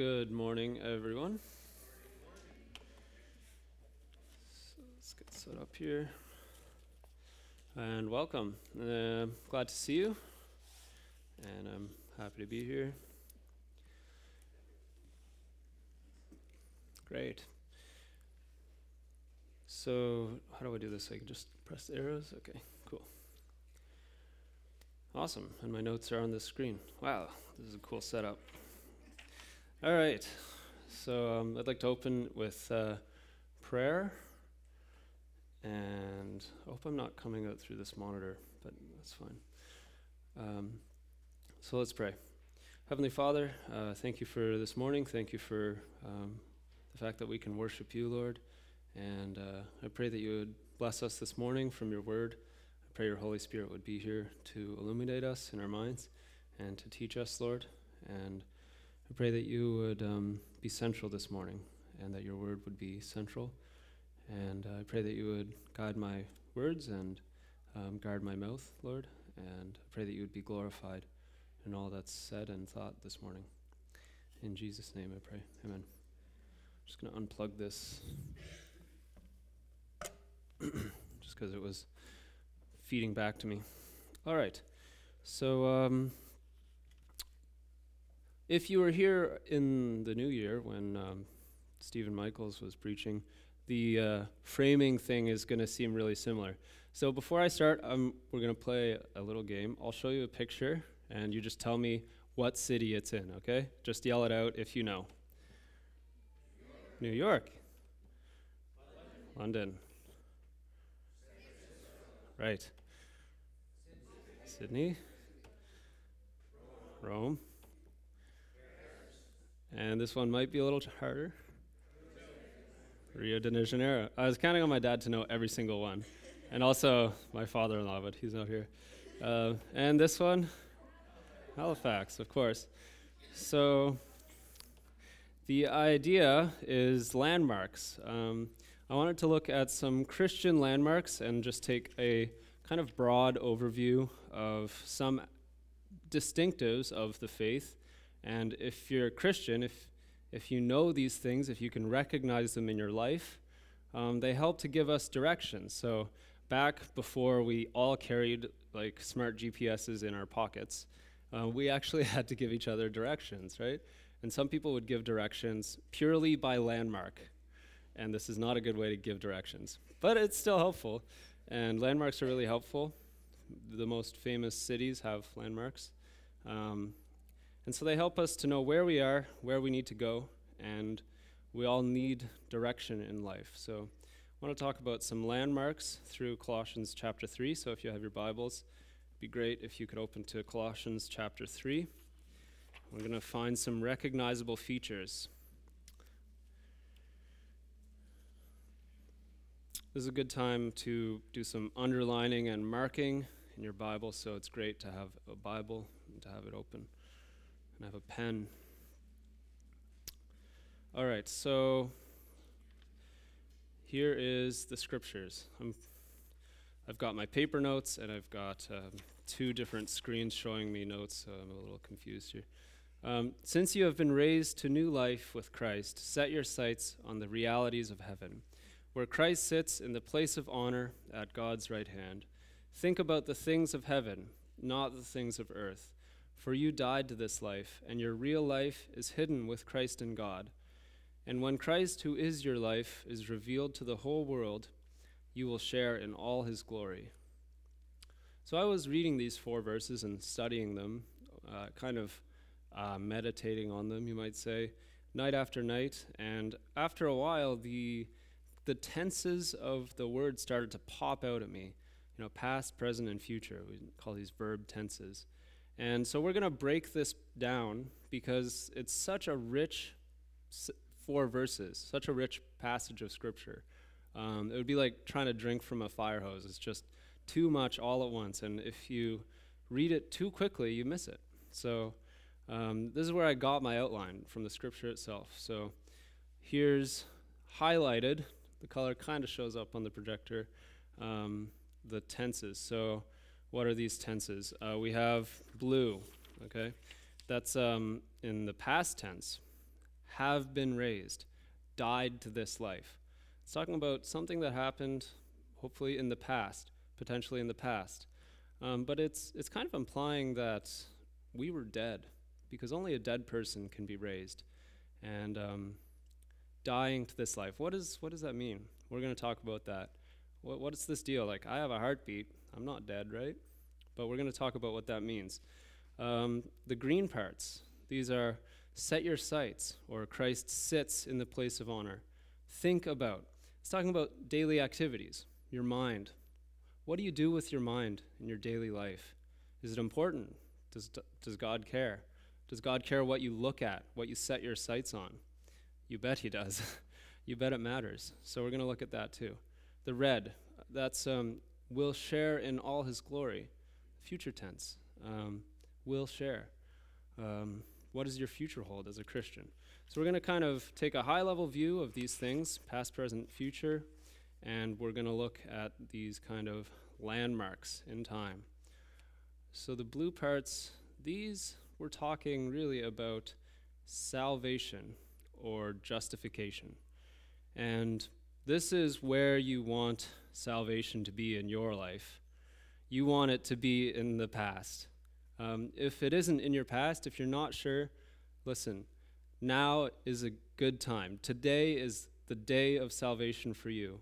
Good morning, everyone. So let's get set up here. And welcome. Uh, glad to see you. And I'm happy to be here. Great. So, how do I do this? I can just press the arrows? Okay, cool. Awesome. And my notes are on the screen. Wow, this is a cool setup. All right. So um, I'd like to open with uh, prayer. And I hope I'm not coming out through this monitor, but that's fine. Um, so let's pray. Heavenly Father, uh, thank you for this morning. Thank you for um, the fact that we can worship you, Lord. And uh, I pray that you would bless us this morning from your word. I pray your Holy Spirit would be here to illuminate us in our minds and to teach us, Lord. And I pray that you would um, be central this morning and that your word would be central. And uh, I pray that you would guide my words and um, guard my mouth, Lord. And I pray that you would be glorified in all that's said and thought this morning. In Jesus' name I pray. Amen. I'm just going to unplug this just because it was feeding back to me. All right. So, um, if you were here in the new year when um, Stephen Michaels was preaching, the uh, framing thing is going to seem really similar. So before I start, um, we're going to play a little game. I'll show you a picture, and you just tell me what city it's in, okay? Just yell it out if you know. New York. London. Right. Sydney. Rome. And this one might be a little harder. Rio de Janeiro. I was counting on my dad to know every single one. And also my father in law, but he's not here. Uh, and this one, Halifax, of course. So the idea is landmarks. Um, I wanted to look at some Christian landmarks and just take a kind of broad overview of some distinctives of the faith and if you're a Christian, if, if you know these things, if you can recognize them in your life, um, they help to give us direction. So, back before we all carried like smart GPSs in our pockets, uh, we actually had to give each other directions, right? And some people would give directions purely by landmark. And this is not a good way to give directions, but it's still helpful. And landmarks are really helpful. The most famous cities have landmarks. Um, and so they help us to know where we are, where we need to go, and we all need direction in life. So I want to talk about some landmarks through Colossians chapter 3. So if you have your Bibles, it'd be great if you could open to Colossians chapter 3. We're going to find some recognizable features. This is a good time to do some underlining and marking in your Bible, so it's great to have a Bible and to have it open and I have a pen. All right, so here is the scriptures. i have got my paper notes and I've got um, two different screens showing me notes, so I'm a little confused here. Um, Since you have been raised to new life with Christ, set your sights on the realities of heaven, where Christ sits in the place of honor at God's right hand. Think about the things of heaven, not the things of earth. For you died to this life, and your real life is hidden with Christ in God. And when Christ, who is your life, is revealed to the whole world, you will share in all his glory. So I was reading these four verses and studying them, uh, kind of uh, meditating on them, you might say, night after night. And after a while, the the tenses of the word started to pop out at me. You know, past, present, and future. We call these verb tenses. And so we're going to break this down because it's such a rich four verses, such a rich passage of Scripture. Um, it would be like trying to drink from a fire hose. It's just too much all at once. And if you read it too quickly, you miss it. So um, this is where I got my outline from the Scripture itself. So here's highlighted. The color kind of shows up on the projector. Um, the tenses. So what are these tenses? Uh, we have blue, okay? That's um, in the past tense. have been raised, died to this life. It's talking about something that happened, hopefully in the past, potentially in the past. Um, but it's, it's kind of implying that we were dead, because only a dead person can be raised. And um, dying to this life, what, is, what does that mean? We're going to talk about that. What, what's this deal? Like, I have a heartbeat. I'm not dead, right? But we're going to talk about what that means. Um, the green parts, these are set your sights, or Christ sits in the place of honor. Think about. It's talking about daily activities, your mind. What do you do with your mind in your daily life? Is it important? Does, does God care? Does God care what you look at, what you set your sights on? You bet He does. you bet it matters. So we're going to look at that too. The red, that's um, will share in all His glory. Future tense. Um, will share. Um, what does your future hold as a Christian? So we're going to kind of take a high level view of these things, past, present, future, and we're going to look at these kind of landmarks in time. So the blue parts, these we're talking really about salvation or justification. And this is where you want salvation to be in your life. You want it to be in the past. Um, if it isn't in your past, if you're not sure, listen, now is a good time. Today is the day of salvation for you.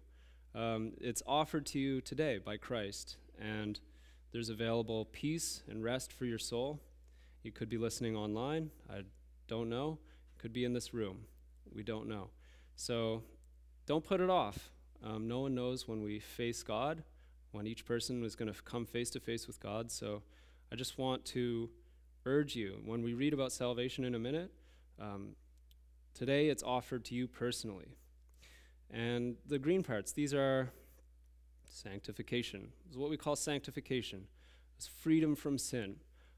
Um, it's offered to you today by Christ, and there's available peace and rest for your soul. You could be listening online. I don't know. Could be in this room. We don't know. So don't put it off. Um, no one knows when we face God, when each person is going to come face to face with God. So I just want to urge you when we read about salvation in a minute, um, today it's offered to you personally. And the green parts, these are sanctification. Is what we call sanctification. It's freedom from sin.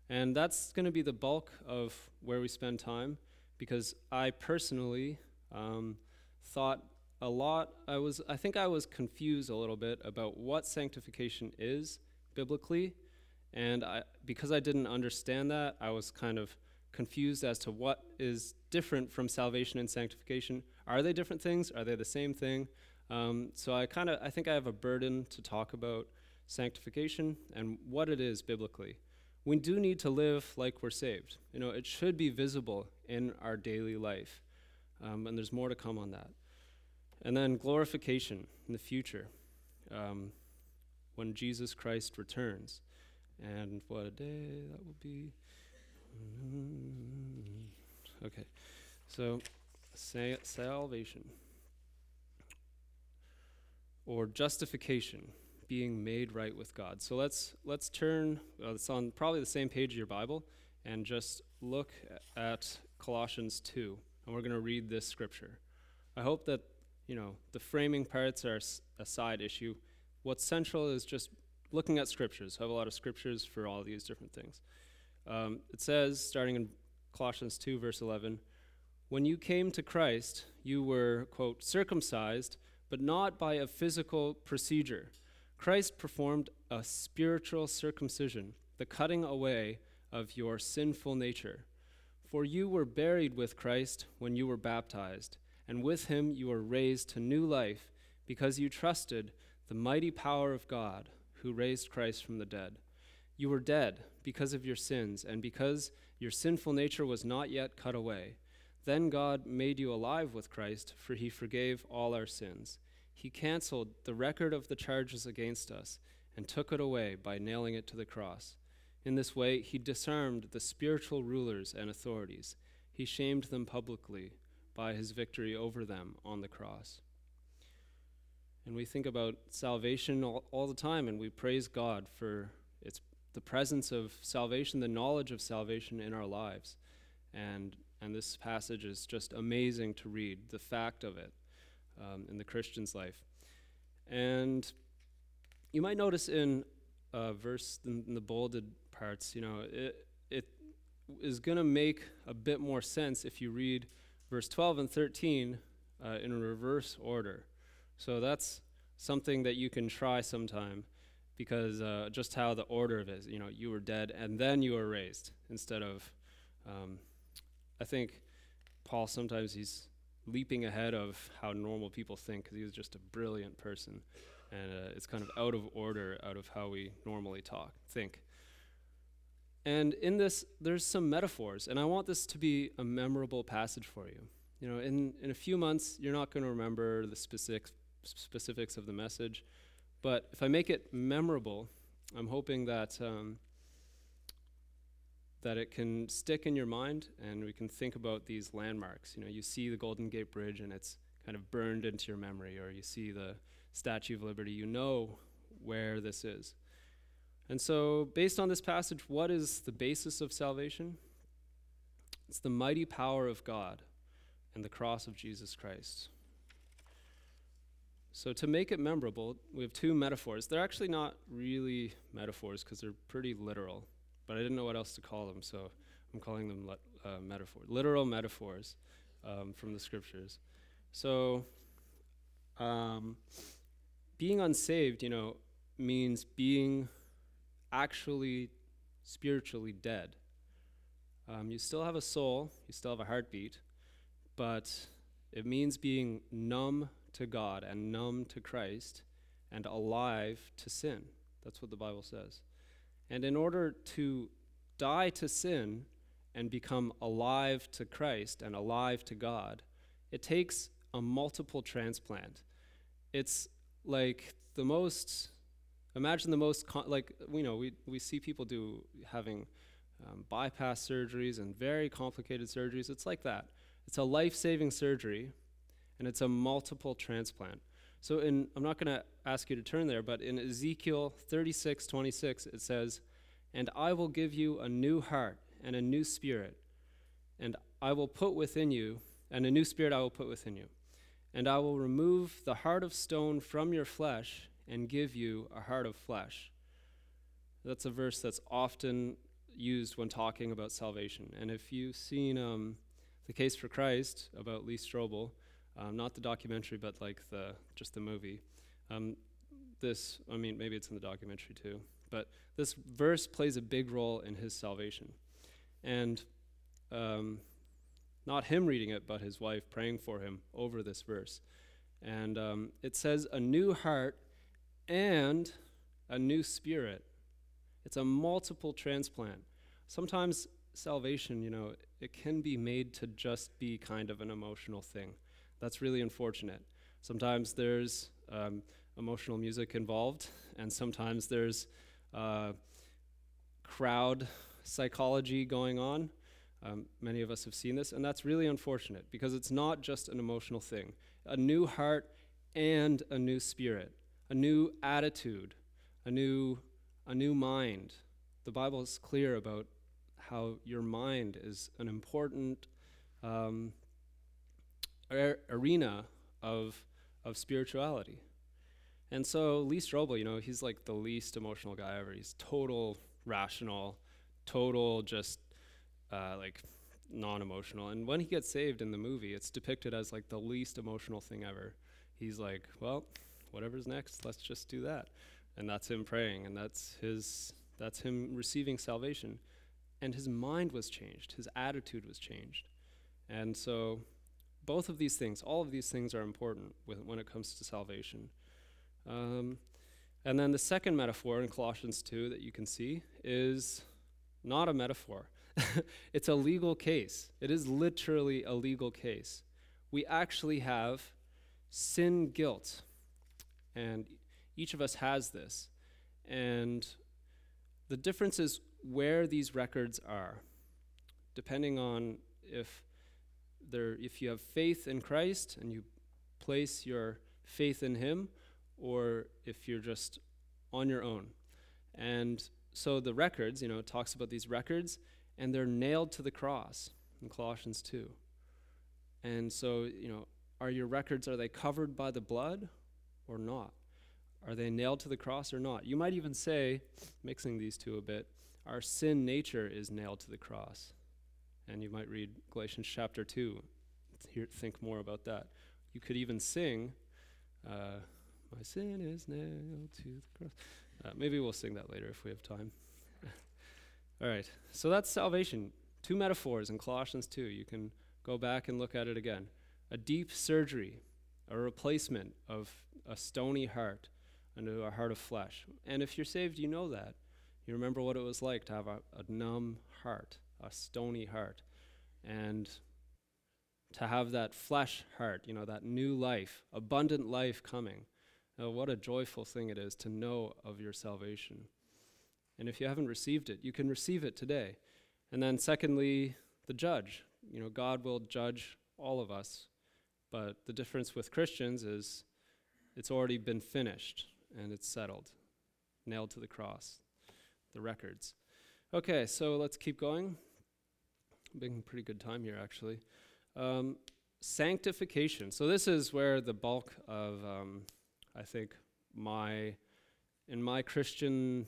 And that's going to be the bulk of where we spend time because I personally um, thought a lot I was I think I was confused a little bit about what sanctification is biblically and I, because I didn't understand that, I was kind of confused as to what is different from salvation and sanctification. Are they different things? Are they the same thing? Um, so I kind of I think I have a burden to talk about sanctification and what it is biblically. We do need to live like we're saved. You know, it should be visible in our daily life, um, and there's more to come on that. And then glorification in the future, um, when Jesus Christ returns. And what a day that will be. Okay, so sa- salvation or justification, being made right with God. So let's let's turn. Uh, it's on probably the same page of your Bible, and just look at Colossians two, and we're going to read this scripture. I hope that you know the framing parts are a side issue. What's central is just looking at scriptures. I have a lot of scriptures for all these different things. Um, it says, starting in Colossians 2, verse 11, when you came to Christ, you were, quote, circumcised, but not by a physical procedure. Christ performed a spiritual circumcision, the cutting away of your sinful nature. For you were buried with Christ when you were baptized, and with him you were raised to new life because you trusted the mighty power of God who raised Christ from the dead. You were dead because of your sins, and because your sinful nature was not yet cut away. Then God made you alive with Christ, for he forgave all our sins. He canceled the record of the charges against us and took it away by nailing it to the cross. In this way, he disarmed the spiritual rulers and authorities. He shamed them publicly by his victory over them on the cross. And we think about salvation all, all the time, and we praise God for its the presence of salvation, the knowledge of salvation in our lives. And, and this passage is just amazing to read, the fact of it um, in the Christian's life. And you might notice in uh, verse, in, in the bolded parts, you know, it, it is going to make a bit more sense if you read verse 12 and 13 uh, in reverse order. So that's something that you can try sometime because uh, just how the order of it is, you know, you were dead and then you were raised instead of, um, I think Paul sometimes he's leaping ahead of how normal people think because he was just a brilliant person. And uh, it's kind of out of order, out of how we normally talk, think. And in this, there's some metaphors, and I want this to be a memorable passage for you. You know, in, in a few months, you're not going to remember the specific, specifics of the message, but if I make it memorable, I'm hoping that um, that it can stick in your mind, and we can think about these landmarks. You know, you see the Golden Gate Bridge, and it's kind of burned into your memory, or you see the Statue of Liberty. You know where this is. And so, based on this passage, what is the basis of salvation? It's the mighty power of God and the cross of Jesus Christ. So, to make it memorable, we have two metaphors. They're actually not really metaphors because they're pretty literal, but I didn't know what else to call them, so I'm calling them le- uh, metaphors, literal metaphors um, from the scriptures. So, um, being unsaved, you know, means being actually spiritually dead. Um, you still have a soul, you still have a heartbeat, but it means being numb to God and numb to Christ and alive to sin. That's what the Bible says. And in order to die to sin and become alive to Christ and alive to God, it takes a multiple transplant. It's like the most Imagine the most, con- like, you know, we, we see people do having um, bypass surgeries and very complicated surgeries. It's like that. It's a life saving surgery and it's a multiple transplant. So, in, I'm not going to ask you to turn there, but in Ezekiel 36 26, it says, And I will give you a new heart and a new spirit, and I will put within you, and a new spirit I will put within you. And I will remove the heart of stone from your flesh and give you a heart of flesh. That's a verse that's often used when talking about salvation. And if you've seen um, the case for Christ about Lee Strobel, um, not the documentary, but like the just the movie, um, this I mean maybe it's in the documentary too, but this verse plays a big role in his salvation, and um, not him reading it, but his wife praying for him over this verse, and um, it says, "A new heart." And a new spirit. It's a multiple transplant. Sometimes salvation, you know, it can be made to just be kind of an emotional thing. That's really unfortunate. Sometimes there's um, emotional music involved, and sometimes there's uh, crowd psychology going on. Um, many of us have seen this, and that's really unfortunate because it's not just an emotional thing. A new heart and a new spirit a new attitude, a new, a new mind. The Bible is clear about how your mind is an important um, arena of, of spirituality. And so Lee Strobel, you know, he's like the least emotional guy ever. He's total rational, total just uh, like non-emotional. And when he gets saved in the movie, it's depicted as like the least emotional thing ever. He's like, well, whatever's next, let's just do that. And that's him praying, and that's his that's him receiving salvation. And his mind was changed, his attitude was changed. And so both of these things, all of these things are important when it comes to salvation. Um, and then the second metaphor in Colossians 2 that you can see is not a metaphor. it's a legal case. It is literally a legal case. We actually have sin guilt and each of us has this. And the difference is where these records are, depending on if there, if you have faith in Christ and you place your faith in Him, or if you're just on your own. And so the records, you know, talks about these records, and they're nailed to the cross in Colossians 2. And so, you know, are your records, are they covered by the blood or not? Are they nailed to the cross or not? You might even say, mixing these two a bit, our sin nature is nailed to the cross. And you might read Galatians chapter 2, hear, think more about that. You could even sing, uh, My sin is nailed to the cross. Uh, maybe we'll sing that later if we have time. All right, so that's salvation. Two metaphors in Colossians 2. You can go back and look at it again. A deep surgery, a replacement of a stony heart into a heart of flesh. And if you're saved, you know that. You remember what it was like to have a, a numb heart, a stony heart. And to have that flesh heart, you know, that new life, abundant life coming. Oh, what a joyful thing it is to know of your salvation. And if you haven't received it, you can receive it today. And then, secondly, the judge. You know, God will judge all of us. But the difference with Christians is it's already been finished and it's settled, nailed to the cross, the records. Okay, so let's keep going. Making pretty good time here, actually. Um, sanctification. So this is where the bulk of, um, I think, my in my Christian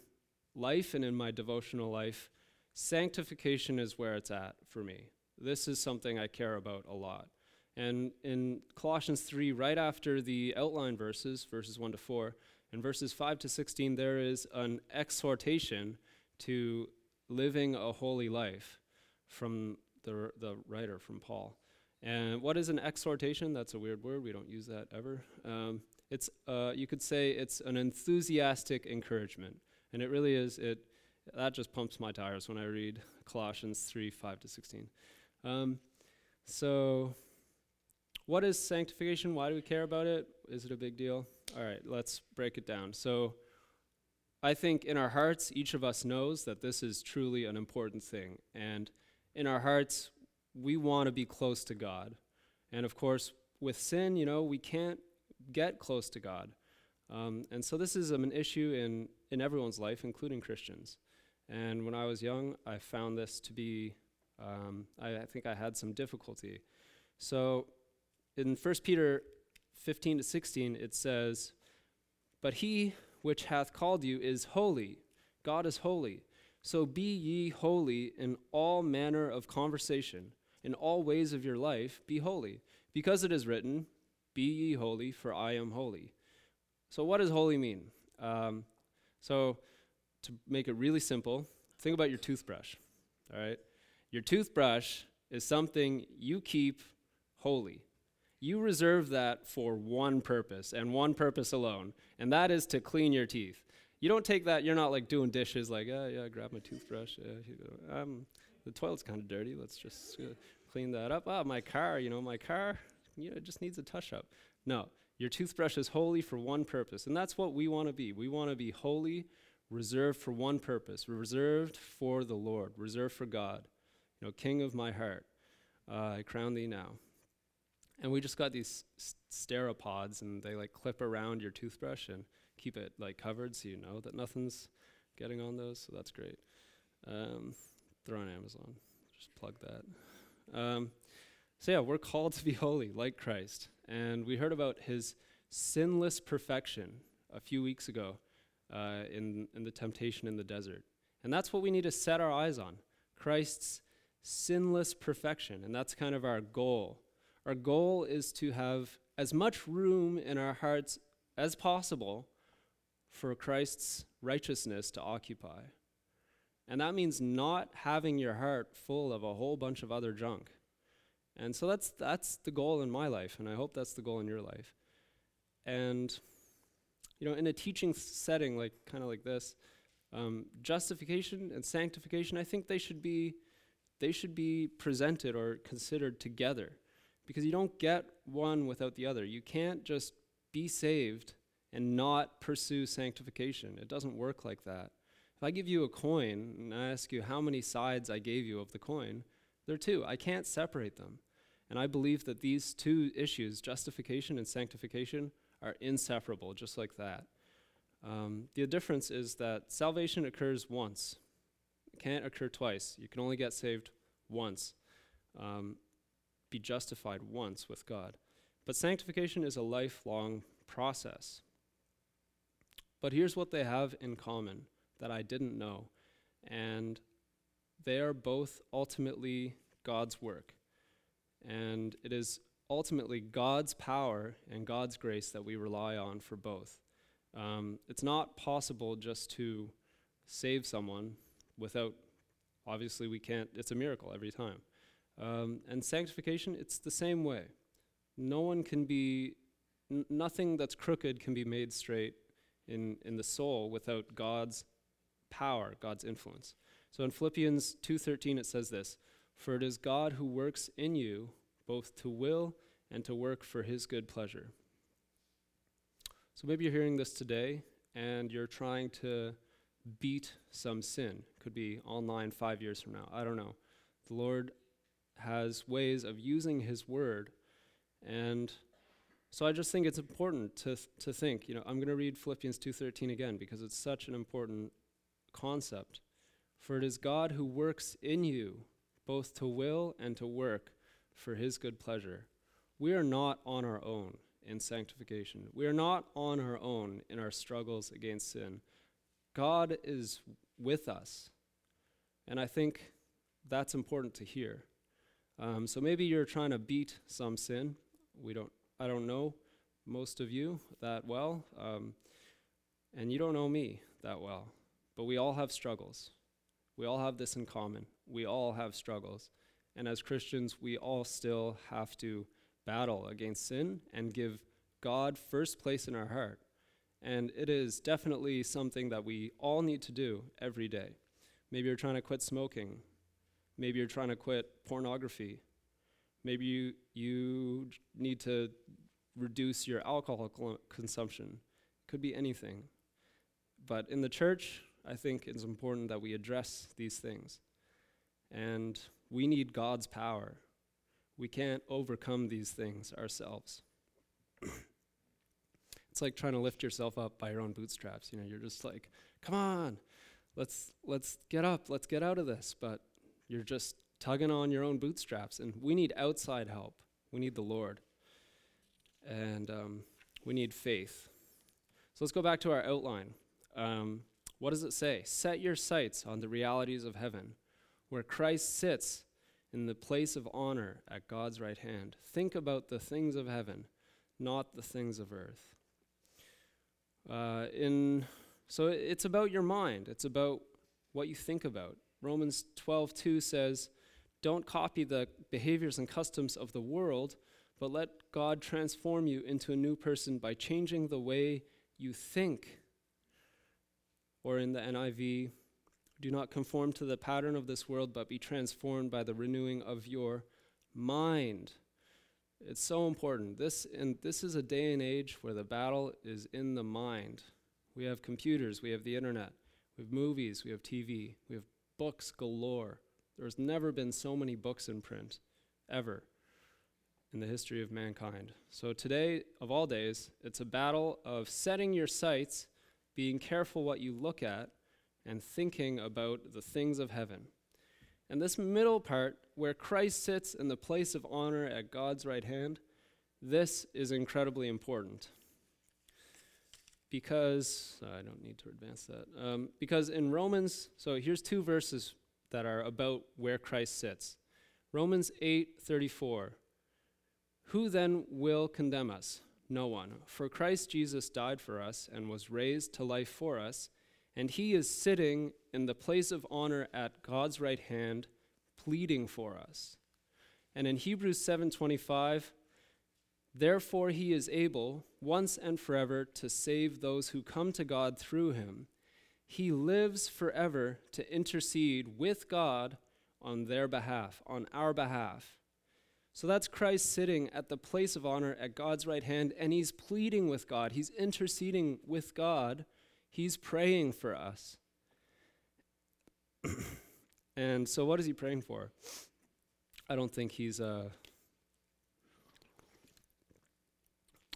life and in my devotional life, sanctification is where it's at for me. This is something I care about a lot. And in Colossians 3, right after the outline verses, verses 1 to 4, and verses 5 to 16, there is an exhortation to living a holy life from the, the writer, from Paul. And what is an exhortation? That's a weird word. We don't use that ever. Um, it's uh, you could say it's an enthusiastic encouragement, and it really is. It that just pumps my tires when I read Colossians three five to sixteen. Um, so, what is sanctification? Why do we care about it? Is it a big deal? All right, let's break it down. So, I think in our hearts, each of us knows that this is truly an important thing, and in our hearts, we want to be close to God. And of course, with sin, you know, we can't get close to God. Um, and so this is um, an issue in, in everyone's life, including Christians. And when I was young, I found this to be, um, I, I, think I had some difficulty. So in 1 Peter 15 to 16, it says, But he which hath called you is holy. God is holy. So be ye holy in all manner of conversation in all ways of your life, be holy, because it is written, Be ye holy, for I am holy. So, what does holy mean? Um, so, to make it really simple, think about your toothbrush. All right? Your toothbrush is something you keep holy. You reserve that for one purpose and one purpose alone, and that is to clean your teeth. You don't take that, you're not like doing dishes, like, oh, yeah, grab my toothbrush. Uh, um, the toilet's kind of dirty. Let's just uh, clean that up. Ah, my car, you know, my car, you know, it just needs a touch up. No, your toothbrush is holy for one purpose, and that's what we want to be. We want to be holy, reserved for one purpose, reserved for the Lord, reserved for God. You know, King of my heart, uh, I crown thee now. And we just got these Steripods, and they like clip around your toothbrush and keep it like covered, so you know that nothing's getting on those. So that's great. Um, they're on Amazon. Just plug that. Um, so, yeah, we're called to be holy like Christ. And we heard about his sinless perfection a few weeks ago uh, in, in the temptation in the desert. And that's what we need to set our eyes on Christ's sinless perfection. And that's kind of our goal. Our goal is to have as much room in our hearts as possible for Christ's righteousness to occupy. And that means not having your heart full of a whole bunch of other junk. And so that's that's the goal in my life, and I hope that's the goal in your life. And you know, in a teaching setting like kind of like this, um, justification and sanctification, I think they should be they should be presented or considered together, because you don't get one without the other. You can't just be saved and not pursue sanctification. It doesn't work like that. If I give you a coin and I ask you how many sides I gave you of the coin, there are two. I can't separate them. And I believe that these two issues, justification and sanctification, are inseparable, just like that. Um, the difference is that salvation occurs once, it can't occur twice. You can only get saved once, um, be justified once with God. But sanctification is a lifelong process. But here's what they have in common that I didn't know. And they are both ultimately God's work. And it is ultimately God's power and God's grace that we rely on for both. Um, it's not possible just to save someone without, obviously, we can't, it's a miracle every time. Um, and sanctification, it's the same way. No one can be, n- nothing that's crooked can be made straight in, in the soul without God's power, God's influence. So in Philippians 2:13 it says this, "For it is God who works in you both to will and to work for his good pleasure." So maybe you're hearing this today and you're trying to beat some sin. Could be online 5 years from now. I don't know. The Lord has ways of using his word and so I just think it's important to to think, you know, I'm going to read Philippians 2:13 again because it's such an important concept. For it is God who works in you both to will and to work for his good pleasure. We are not on our own in sanctification. We are not on our own in our struggles against sin. God is with us. And I think that's important to hear. Um, so maybe you're trying to beat some sin. We don't I don't know most of you that well, um, and you don't know me that well, but we all have struggles. We all have this in common. We all have struggles. And as Christians, we all still have to battle against sin and give God first place in our heart. And it is definitely something that we all need to do every day. Maybe you're trying to quit smoking. Maybe you're trying to quit pornography. Maybe you, you need to reduce your alcohol consumption. Could be anything. But in the church, I think it's important that we address these things. And we need God's power. We can't overcome these things ourselves. it's like trying to lift yourself up by your own bootstraps. You know, you're just like, come on, let's let's get up, let's get out of this. But you're just tugging on your own bootstraps, and we need outside help. We need the Lord, and um, we need faith. So let's go back to our outline. Um, what does it say? Set your sights on the realities of heaven, where Christ sits in the place of honor at God's right hand. Think about the things of heaven, not the things of earth. Uh, in so it's about your mind. It's about what you think about. Romans 12:2 says, "Don't copy the behaviors and customs of the world, but let God transform you into a new person by changing the way you think." Or in the NIV, do not conform to the pattern of this world, but be transformed by the renewing of your mind. It's so important. This and this is a day and age where the battle is in the mind. We have computers, we have the internet, we have movies, we have TV, we have books galore. There's never been so many books in print, ever, in the history of mankind. So today, of all days, it's a battle of setting your sights, being careful what you look at, and thinking about the things of heaven. And this middle part, where Christ sits in the place of honor at God's right hand, this is incredibly important. Because, uh, I don't need to advance that. Um, because in Romans, so here's two verses that are about where Christ sits. Romans 8:34. Who then will condemn us? No one. For Christ Jesus died for us and was raised to life for us and he is sitting in the place of honor at God's right hand pleading for us. And in Hebrews 7:25, therefore he is able once and forever to save those who come to God through him. He lives forever to intercede with God on their behalf, on our behalf. So that's Christ sitting at the place of honor at God's right hand, and he's pleading with God. He's interceding with God He's praying for us. and so, what is he praying for? I don't think he's. Uh,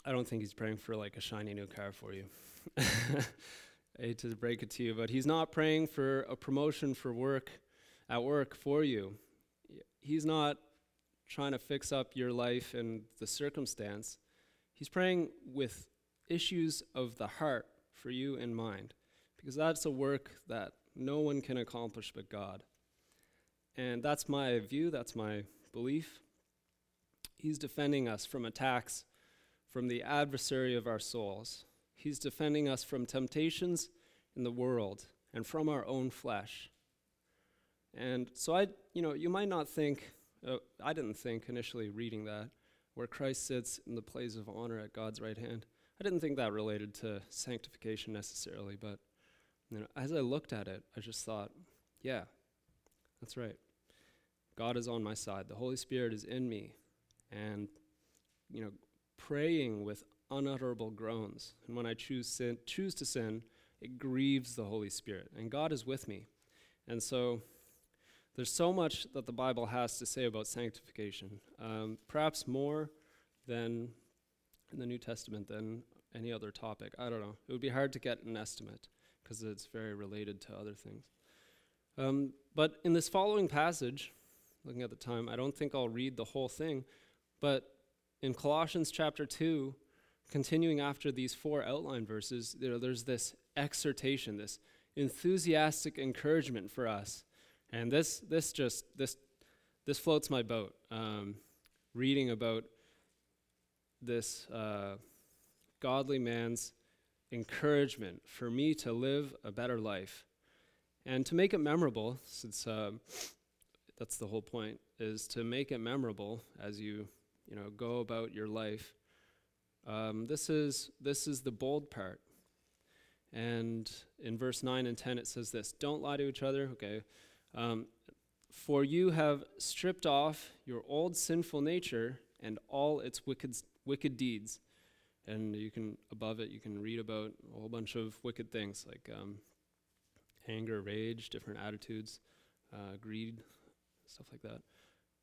I don't think he's praying for like a shiny new car for you. I hate to break it to you, but he's not praying for a promotion for work at work for you. He's not trying to fix up your life and the circumstance. He's praying with issues of the heart for you in mind, because that's a work that no one can accomplish but God. And that's my view, that's my belief. He's defending us from attacks from the adversary of our souls. He's defending us from temptations in the world and from our own flesh. And so I, you know, you might not think uh, I didn't think initially reading that, where Christ sits in the place of honor at God's right hand. I didn't think that related to sanctification necessarily, but you know, as I looked at it, I just thought, yeah, that's right. God is on my side. The Holy Spirit is in me. And, you know, praying with unutterable groans. And when I choose sin, choose to sin, it grieves the Holy Spirit. And God is with me. And so there's so much that the Bible has to say about sanctification. Um, perhaps more than in the New Testament than any other topic. I don't know. It would be hard to get an estimate because it's very related to other things. Um, but in this following passage, looking at the time, I don't think I'll read the whole thing, but in Colossians chapter 2, continuing after these four outline verses, you know, there's this exhortation, this enthusiastic encouragement for us. And this, this just, this, this floats my boat. Um, reading about this uh, godly man's encouragement for me to live a better life. And to make it memorable, since uh, that's the whole point, is to make it memorable as you, you know, go about your life. Um, this is this is the bold part. And in verse 9 and 10, it says this Don't lie to each other. Okay. Um, For you have stripped off your old sinful nature and all its wicked, wicked deeds. And you can, above it, you can read about a whole bunch of wicked things like um, anger, rage, different attitudes, uh, greed, stuff like that.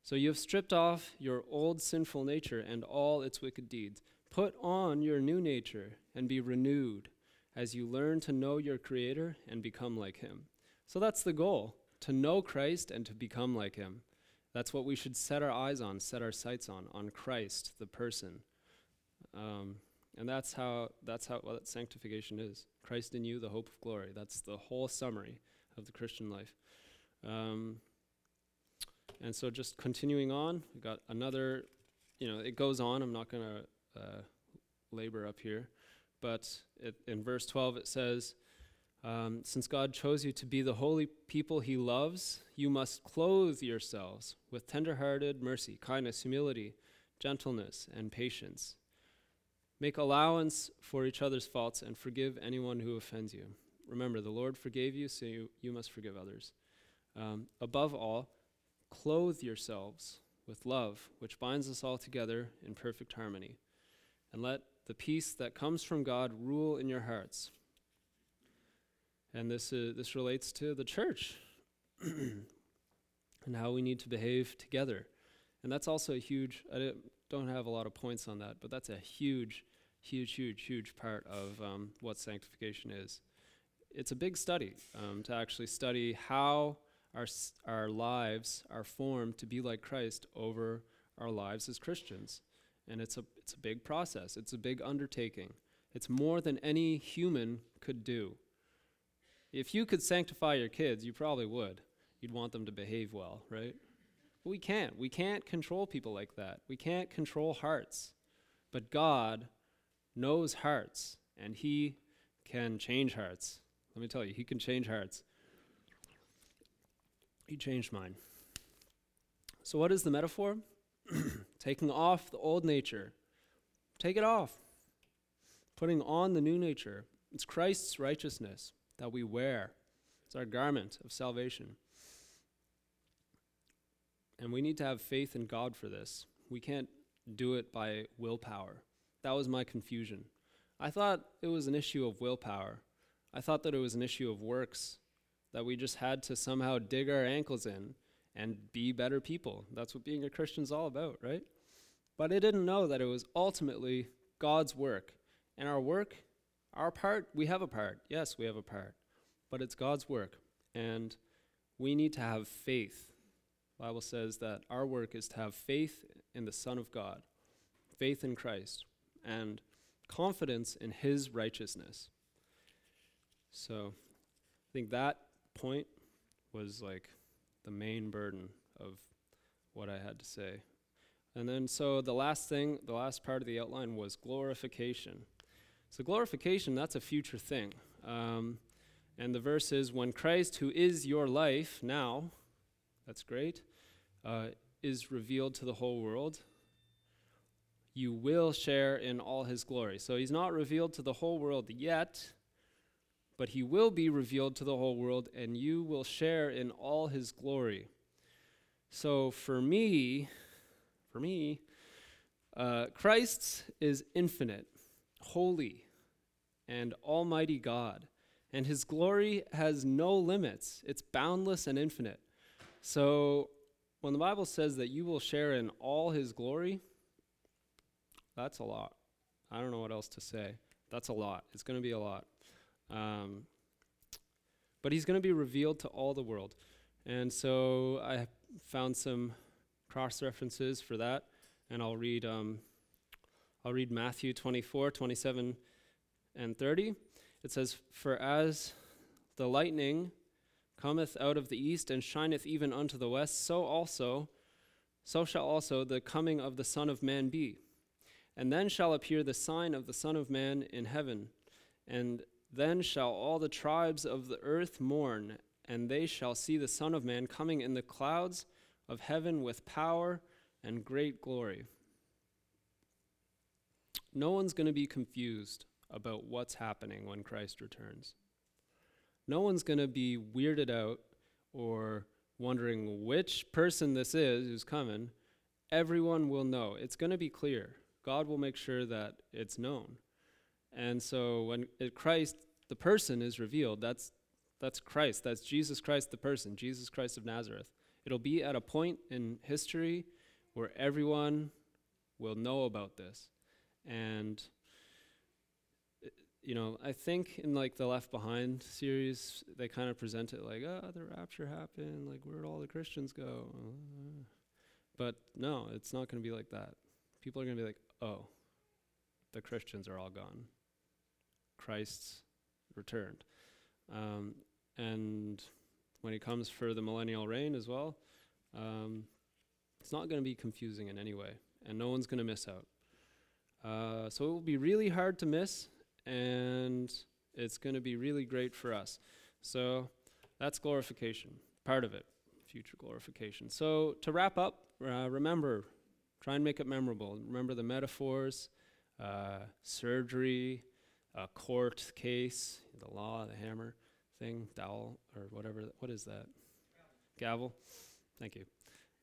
So you have stripped off your old sinful nature and all its wicked deeds. Put on your new nature and be renewed as you learn to know your Creator and become like Him. So that's the goal to know Christ and to become like Him. That's what we should set our eyes on, set our sights on, on Christ, the person. Um, and that's how that's how what sanctification is. Christ in you, the hope of glory. That's the whole summary of the Christian life. Um, and so, just continuing on, we got another. You know, it goes on. I'm not going to uh, labor up here, but it, in verse 12 it says, um, "Since God chose you to be the holy people He loves, you must clothe yourselves with tender-hearted mercy, kindness, humility, gentleness, and patience." Make allowance for each other's faults and forgive anyone who offends you. Remember, the Lord forgave you, so you, you must forgive others. Um, above all, clothe yourselves with love, which binds us all together in perfect harmony. And let the peace that comes from God rule in your hearts. And this, uh, this relates to the church and how we need to behave together. And that's also a huge, I don't have a lot of points on that, but that's a huge huge, huge, huge part of um, what sanctification is. It's a big study um, to actually study how our, our lives are formed to be like Christ over our lives as Christians. And it's a, it's a big process, it's a big undertaking. It's more than any human could do. If you could sanctify your kids, you probably would. You'd want them to behave well, right? But we can't. We can't control people like that. We can't control hearts. But God knows hearts, and he can change hearts. Let me tell you, he can change hearts. He changed mine. So, what is the metaphor? Taking off the old nature. Take it off. Putting on the new nature. It's Christ's righteousness that we wear, it's our garment of salvation. And we need to have faith in God for this. We can't do it by willpower. That was my confusion. I thought it was an issue of willpower. I thought that it was an issue of works, that we just had to somehow dig our ankles in and be better people. That's what being a Christian's all about, right? But I didn't know that it was ultimately God's work. And our work, our part, we have a part. Yes, we have a part. But it's God's work. And we need to have faith. The Bible says that our work is to have faith in the Son of God, faith in Christ and confidence in his righteousness. So I think that point was like the main burden of what I had to say. And then, so the last thing, the last part of the outline was glorification. So, glorification, that's a future thing. Um, and the verse is when Christ, who is your life now, that's great, uh, is revealed to the whole world, you will share in all his glory. So he's not revealed to the whole world yet, but he will be revealed to the whole world, and you will share in all his glory. So for me, for me, uh, Christ is infinite, holy, and almighty God, and his glory has no limits. It's boundless and infinite. So when the Bible says that you will share in all his glory, that's a lot. I don't know what else to say. That's a lot. It's going to be a lot. Um, but he's going to be revealed to all the world. And so I found some cross references for that, and I'll read, um, I'll read Matthew 24, 27, and 30. It says, For as the lightning cometh out of the east and shineth even unto the west, so also, so shall also the coming of the Son of Man be. And then shall appear the sign of the Son of Man in heaven, and then shall all the tribes of the earth mourn, and they shall see the Son of Man coming in the clouds of heaven with power and great glory. No one's going to be confused about what's happening when Christ returns. No one's going to be weirded out or wondering which person this is who's coming. Everyone will know. It's going to be clear. God will make sure that it's known. And so when Christ, the person, is revealed, that's, that's Christ. That's Jesus Christ, the person, Jesus Christ of Nazareth. It'll be at a point in history where everyone will know about this. And, you know, I think in like the Left Behind series, they kind of present it like, oh, the rapture happened, like, where'd all the Christians go? But no, it's not going to be like that. People are going to be like, oh, the Christians are all gone. Christ's returned. Um, and when he comes for the millennial reign as well, um, it's not going to be confusing in any way, and no one's going to miss out. Uh, so it will be really hard to miss, and it's going to be really great for us. So that's glorification, part of it, future glorification. So to wrap up, uh, remember Try and make it memorable. Remember the metaphors, uh, surgery, a court case, the law, the hammer thing, dowel, or whatever. What is that? Gavel. Thank you.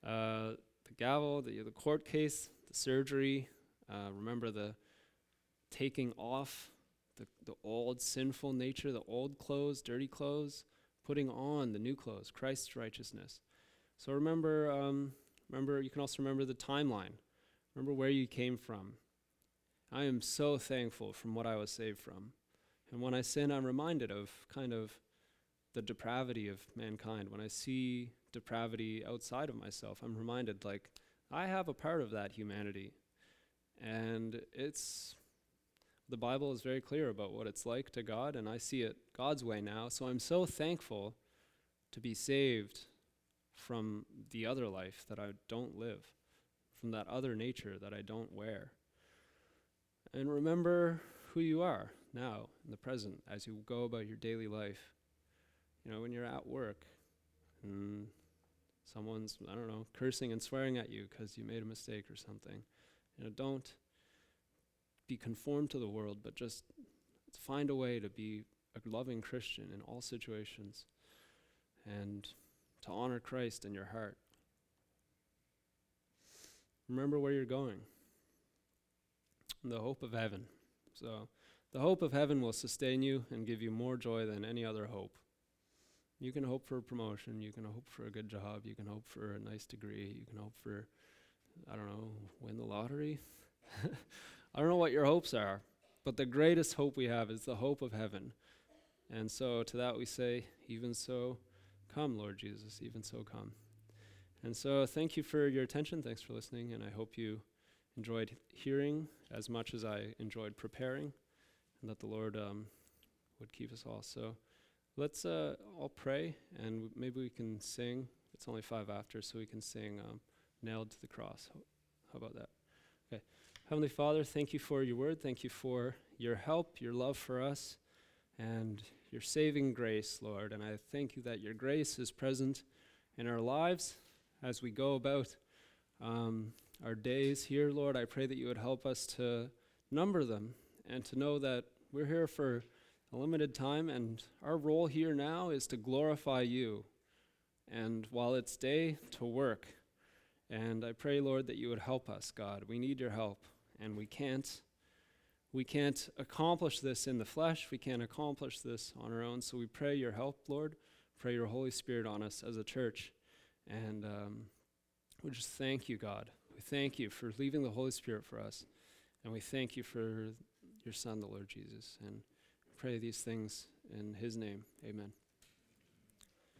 Uh, the gavel, the, the court case, the surgery. Uh, remember the taking off the, the old sinful nature, the old clothes, dirty clothes, putting on the new clothes, Christ's righteousness. So remember um, Remember, you can also remember the timeline. Remember where you came from. I am so thankful from what I was saved from. And when I sin, I'm reminded of kind of the depravity of mankind. When I see depravity outside of myself, I'm reminded, like, I have a part of that humanity. And it's, the Bible is very clear about what it's like to God, and I see it God's way now. So I'm so thankful to be saved from the other life that I don't live, from that other nature that I don't wear. And remember who you are now, in the present, as you go about your daily life. You know, when you're at work and someone's, I don't know, cursing and swearing at you because you made a mistake or something. You know, don't be conformed to the world, but just find a way to be a loving Christian in all situations. And to honor Christ in your heart. Remember where you're going. The hope of heaven. So, the hope of heaven will sustain you and give you more joy than any other hope. You can hope for a promotion, you can hope for a good job, you can hope for a nice degree, you can hope for, I don't know, win the lottery. I don't know what your hopes are, but the greatest hope we have is the hope of heaven. And so to that we say, even so, Come, Lord Jesus, even so come. And so, thank you for your attention. Thanks for listening. And I hope you enjoyed hearing as much as I enjoyed preparing, and that the Lord um, would keep us all. So, let's uh, all pray, and w- maybe we can sing. It's only five after, so we can sing um, Nailed to the Cross. How about that? Okay. Heavenly Father, thank you for your word. Thank you for your help, your love for us, and your saving grace, Lord. And I thank you that your grace is present in our lives as we go about um, our days here, Lord. I pray that you would help us to number them and to know that we're here for a limited time, and our role here now is to glorify you. And while it's day, to work. And I pray, Lord, that you would help us, God. We need your help, and we can't. We can't accomplish this in the flesh. We can't accomplish this on our own. So we pray your help, Lord. Pray your Holy Spirit on us as a church. And um, we just thank you, God. We thank you for leaving the Holy Spirit for us. And we thank you for your Son, the Lord Jesus. And pray these things in his name. Amen.